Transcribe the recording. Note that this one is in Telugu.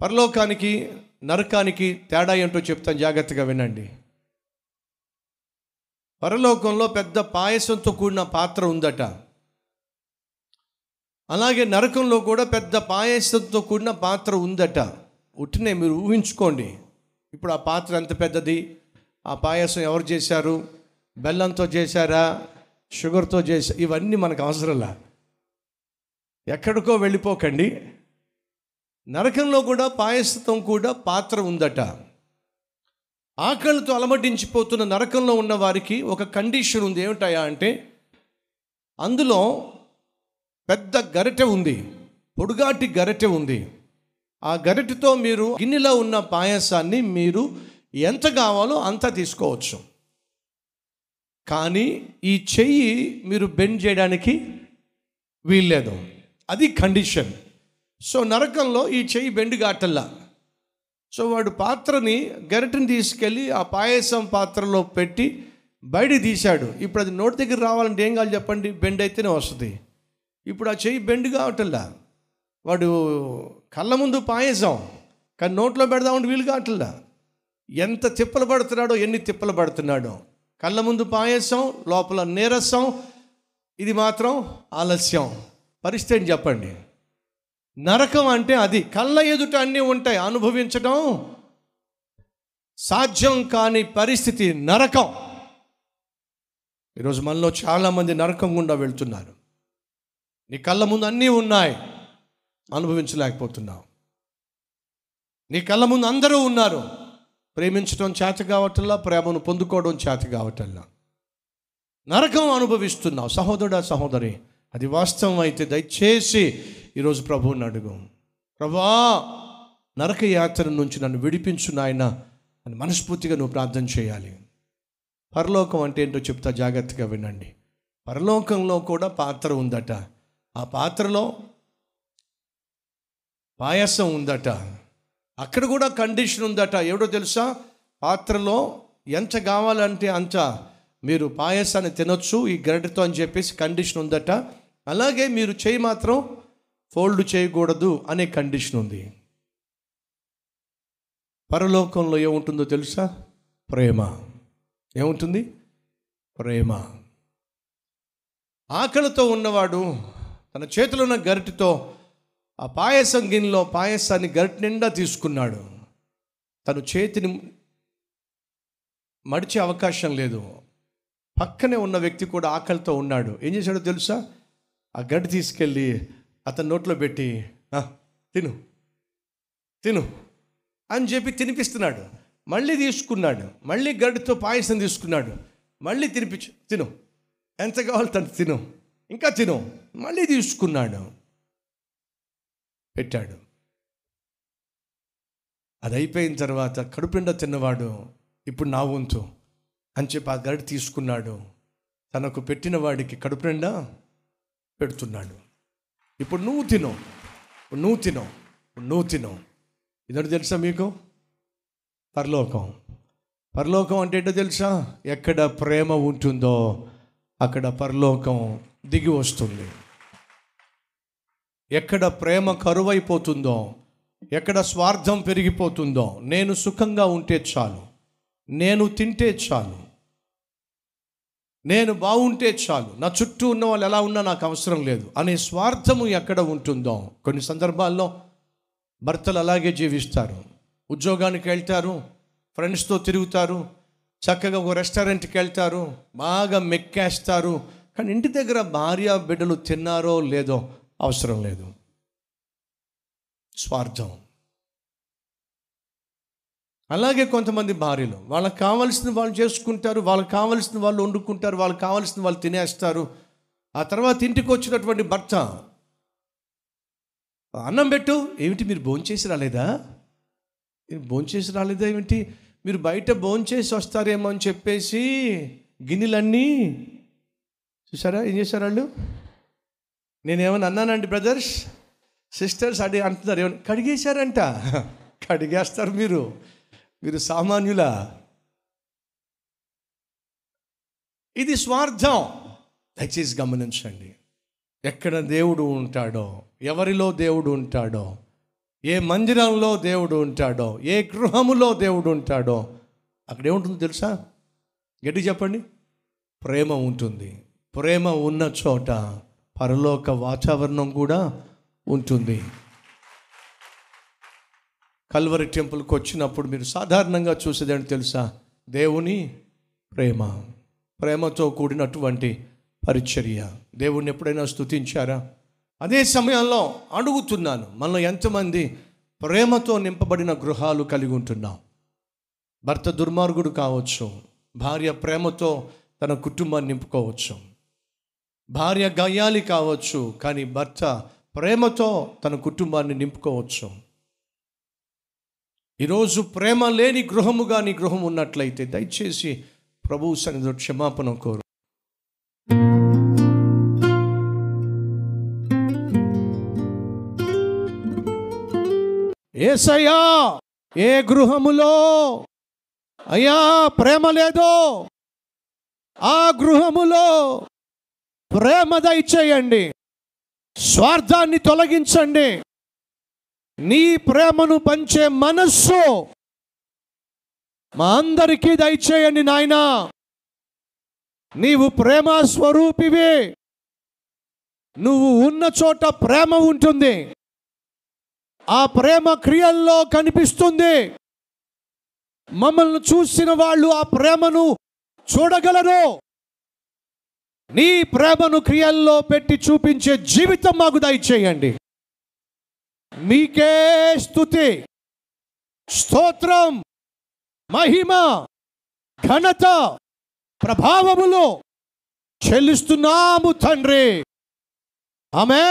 పరలోకానికి నరకానికి తేడా ఏంటో చెప్తాను. జాగ్రత్తగా వినండి. పరలోకంలో పెద్ద పాయసంతో కూడిన పాత్ర ఉందట. అలాగే నరకంలో కూడా పెద్ద పాయసంతో కూడిన పాత్ర ఉందట. ఉట్టినే మీరు ఊహించుకోండి. ఇప్పుడు ఆ పాత్ర ఎంత పెద్దది? ఆ పాయసం ఎవరు చేశారు? బెల్లంతో చేశారా? షుగర్తో చేశారు ఇవన్నీ మనకు అవసరంలా. ఎక్కడికో వెళ్ళిపోకండి. నరకంలో కూడా పాయసం కూడా పాత్ర ఉందట. ఆకలితో అలమటించిపోతున్న నరకంలో ఉన్న వారికి ఒక కండిషన్ ఉంది. ఏమిటాయా అంటే అందులో పెద్ద గరిటె ఉంది. పొడుగాటి గరిటె ఉంది. ఆ గరిటెతో మీరు గిన్నెలో ఉన్న పాయసాన్ని మీరు ఎంత కావాలో అంత తీసుకోవచ్చు. కానీ ఈ చెయ్యి మీరు బెండ్ చేయడానికి వీల్లేదు. అది కండిషన్. సో నరకంలో ఈ చెయ్యి బెండ్ కాటల్లా. సో వాడు పాత్రని గరిటని తీసుకెళ్ళి ఆ పాయసం పాత్రలో పెట్టి బయట తీశాడు. ఇప్పుడు అది నోటి దగ్గర రావాలంటే ఏం కావాలి చెప్పండి? బెండ్ అయితేనే వస్తుంది. ఇప్పుడు ఆ చెయ్యి బెండ్ కావటల్లా. వాడు కళ్ళ ముందు పాయసం కానీ నోట్లో పెడదామంటే వీలు కావట్లా ఎంత తిప్పలు పడుతున్నాడో ఎన్ని తిప్పలు పడుతున్నాడో. కళ్ళ ముందు పాయసం లోపల నీరసం ఇది మాత్రం ఆలస్యం. పరిస్థితి చెప్పండి? నరకం అంటే అది. కళ్ళ ఎదుట అన్నీ ఉంటాయి. అనుభవించడం సాధ్యం కాని పరిస్థితి నరకం. ఈరోజు మనలో చాలామంది నరకం గుండా వెళ్తున్నారు. నీ కళ్ళ ముందు అన్నీ ఉన్నాయి. అనుభవించలేకపోతున్నావు. నీ కళ్ళ ముందు అందరూ ఉన్నారు. ప్రేమించడం చేత కావటల్లా ప్రేమను పొందుకోవడం చేత కావటల్లా నరకం అనుభవిస్తున్నావు. సహోదరుడా సహోదరి అది వాస్తవం అయితే దయచేసి ఈరోజు ప్రభువుని అడుగు ప్రభా నరక యాత్ర నుంచి నన్ను విడిపించు నాయన అని మనస్ఫూర్తిగా నువ్వు ప్రార్థన చేయాలి. పరలోకం అంటే ఏంటో చెప్తా జాగ్రత్తగా వినండి. పరలోకంలో కూడా పాత్ర ఉందట. ఆ పాత్రలో పాయసం ఉందట. అక్కడ కూడా కండిషన్ ఉందట. ఎవడో తెలుసా? పాత్రలో ఎంత కావాలంటే అంత మీరు పాయసాన్ని తినొచ్చు ఈ గరిటతో అని చెప్పేసి కండిషన్ ఉందట. అలాగే మీరు చేయి మాత్రం ఫోల్డ్ చేయకూడదు అనే కండిషన్ ఉంది. పరలోకంలో ఏముంటుందో తెలుసా? ప్రేమ. ఏముంటుంది? ప్రేమ. ఆకలితో ఉన్నవాడు తన చేతిలో ఉన్న గరిటితో ఆ పాయసం గిన్నెలో పాయసాన్ని గరిటి నిండా తీసుకున్నాడు. తను చేతిని మడిచే అవకాశం లేదు. పక్కనే ఉన్న వ్యక్తి కూడా ఆకలితో ఉన్నాడు. ఏం చేశాడో తెలుసా? ఆ గడ్డి తీసుకెళ్ళి అతని నోట్లో పెట్టి తిను తిను అని చెప్పి తినిపిస్తున్నాడు. మళ్ళీ తీసుకున్నాడు. మళ్ళీ గడ్డితో పాయసం తీసుకున్నాడు. మళ్ళీ తినిపించు తిను ఎంత కావాలి తను తిను ఇంకా తిను మళ్ళీ తీసుకున్నాడు. పెట్టాడు. అది అయిపోయిన తర్వాత కడుపుండా తిన్నవాడు ఇప్పుడు నా వంతు అని చెప్పి ఆ గడి తీసుకున్నాడు. తనకు పెట్టిన వాడికి కడుపు నిండా పెడుతున్నాడు. ఇప్పుడు నువ్వు తిను. నువ్వు తిను. నువ్వు తిను. ఇదంటే తెలుసా మీకు? పరలోకం. పరలోకం అంటే ఏంటో తెలుసా? ఎక్కడ ప్రేమ ఉంటుందో అక్కడ పరలోకం దిగి వస్తుంది. ఎక్కడ ప్రేమ కరువైపోతుందో ఎక్కడ స్వార్థం పెరిగిపోతుందో నేను సుఖంగా ఉంటే చాలు. నేను తింటే చాలు. నేను బాగుంటే చాలు. నా చుట్టూ ఉన్న వాళ్ళు ఎలా ఉన్నా నాకు అవసరం లేదు. అనే స్వార్థము ఎక్కడ ఉంటుందో. కొన్ని సందర్భాల్లో భర్తలు అలాగే జీవిస్తారు. ఉద్యోగానికి వెళ్తారు ఫ్రెండ్స్తో తిరుగుతారు చక్కగా ఒక రెస్టారెంట్కి వెళ్తారు బాగా మెక్కేస్తారు. కానీ ఇంటి దగ్గర భార్య బిడ్డలు తిన్నారో లేదో అవసరం లేదు. స్వార్థం. అలాగే కొంతమంది భార్యలు వాళ్ళకి కావాల్సిన వాళ్ళు చేసుకుంటారు వాళ్ళకి కావాల్సిన వాళ్ళు వండుకుంటారు వాళ్ళకి కావాల్సిన వాళ్ళు తినేస్తారు. ఆ తర్వాత ఇంటికి వచ్చినటువంటి భర్త అన్నం పెట్టు ఏమిటి మీరు భోంచేసి రాలేదా? మీరు భోంచేసి రాలేదా ఏమిటి? మీరు బయట భోంచేసి వస్తారేమో అని చెప్పేసి గిన్నెలన్నీ చూసారా? ఏం చేశారు వాళ్ళు? నేనేమన్నా అన్నానండి బ్రదర్స్ సిస్టర్స్ అడి అంటున్నారు. ఏమన్నా కడిగేశారంట? కడిగేస్తారు మీరు. మీరు సామాన్యులా. ఇది స్వార్థం. దయచేసి గమనించండి. ఎక్కడ దేవుడు ఉంటాడో ఎవరిలో దేవుడు ఉంటాడో ఏ మందిరంలో దేవుడు ఉంటాడో ఏ గృహములో దేవుడు ఉంటాడో అక్కడ ఏముంటుందో తెలుసా? గట్టి చెప్పండి. ప్రేమ ఉంటుంది. ప్రేమ ఉన్న చోట పరలోక వాతావరణం కూడా ఉంటుంది. కల్వరి టెంపుల్కి వచ్చినప్పుడు మీరు సాధారణంగా చూసేదేంటి తెలుసా? దేవుని ప్రేమ. ప్రేమతో కూడినటువంటి పరిచర్య. దేవుణ్ణి ఎప్పుడైనా స్తుతించారా? అదే సమయంలో అడుగుతున్నాను మనం ఎంతమంది ప్రేమతో నింపబడిన గృహాలు కలిగి ఉంటున్నాం. భర్త దుర్మార్గుడు కావచ్చు భార్య ప్రేమతో తన కుటుంబాన్ని నింపుకోవచ్చు భార్య గయ్యాలి కావచ్చు కానీ భర్త ప్రేమతో తన కుటుంబాన్ని నింపుకోవచ్చు. ఈరోజు ప్రేమ లేని గృహముగా నీ గృహం ఉన్నట్లయితే దయచేసి ప్రభువు సన్నిధిలో క్షమాపణ కోరు. ఏసయ్యా ఏ గృహములో? అయ్యా ప్రేమ లేదో? ఆ గృహములో ప్రేమ దయచేయండి. స్వార్థాన్ని తొలగించండి. నీ ప్రేమను పంచే మనస్సు మా అందరికీ దయచేయండి నాయనా. నీవు ప్రేమ స్వరూపివే. నువ్వు ఉన్న చోట ప్రేమ ఉంటుంది. ఆ ప్రేమ క్రియల్లో కనిపిస్తుంది. మమ్మల్ని చూసిన వాళ్ళు ఆ ప్రేమను చూడగలరు. నీ ప్రేమను క్రియల్లో పెట్టి చూపించే జీవితం మాకు దయచేయండి. మీకే స్థుతి స్తోత్రం మహిమ ఘనత ప్రభావములు చెల్లిస్తున్నాము తండ్రి. ఆమె